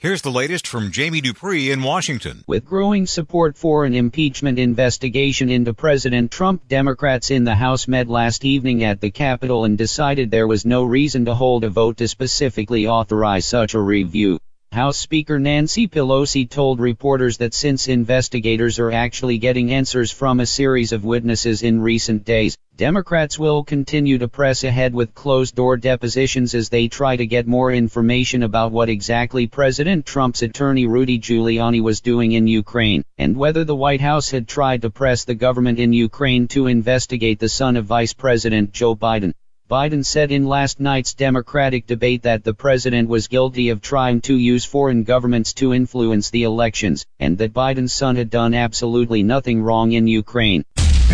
Here's the latest from Jamie Dupree in Washington. With growing support for an impeachment investigation into President Trump, Democrats in the House met last evening at the Capitol and decided there was no reason to hold a vote to specifically authorize such a review. House Speaker Nancy Pelosi told reporters that since investigators are actually getting answers from a series of witnesses in recent days, Democrats will continue to press ahead with closed-door depositions as they try to get more information about what exactly President Trump's attorney Rudy Giuliani was doing in Ukraine, and whether the White House had tried to press the government in Ukraine to investigate the son of Vice President Joe Biden. Biden said in last night's Democratic debate that the president was guilty of trying to use foreign governments to influence the elections, and that Biden's son had done absolutely nothing wrong in Ukraine.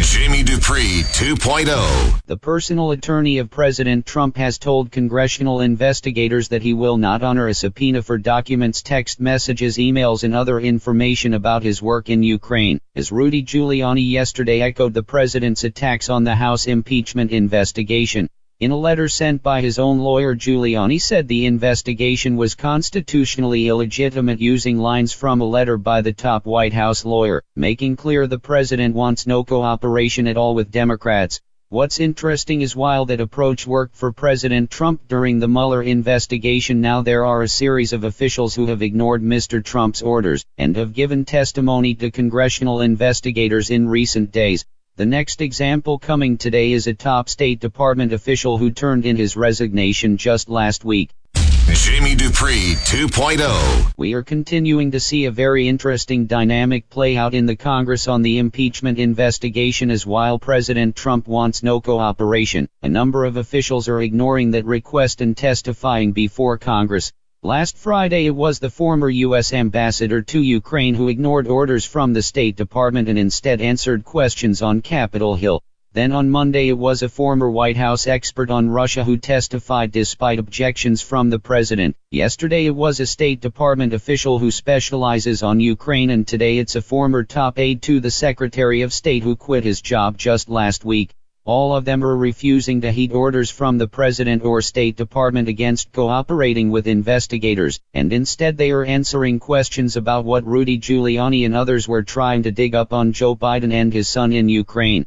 Jamie Dupree 2.0. The personal attorney of President Trump has told congressional investigators that he will not honor a subpoena for documents, text messages, emails, and other information about his work in Ukraine, as Rudy Giuliani yesterday echoed the president's attacks on the House impeachment investigation. In a letter sent by his own lawyer Giuliani said the investigation was constitutionally illegitimate using lines from a letter by the top White House lawyer, making clear the president wants no cooperation at all with Democrats. What's interesting is while that approach worked for President Trump during the Mueller investigation now there are a series of officials who have ignored Mr. Trump's orders and have given testimony to congressional investigators in recent days. The next example coming today is a top State Department official who turned in his resignation just last week. Jamie Dupree 2.0. We are continuing to see a very interesting dynamic play out in the Congress on the impeachment investigation as while President Trump wants no cooperation, a number of officials are ignoring that request and testifying before Congress. Last Friday it was the former U.S. ambassador to Ukraine who ignored orders from the State Department and instead answered questions on Capitol Hill. Then on Monday it was a former White House expert on Russia who testified despite objections from the president. Yesterday it was a State Department official who specializes on Ukraine and today it's a former top aide to the Secretary of State who quit his job just last week. All of them are refusing to heed orders from the President or State Department against cooperating with investigators, and instead they are answering questions about what Rudy Giuliani and others were trying to dig up on Joe Biden and his son in Ukraine.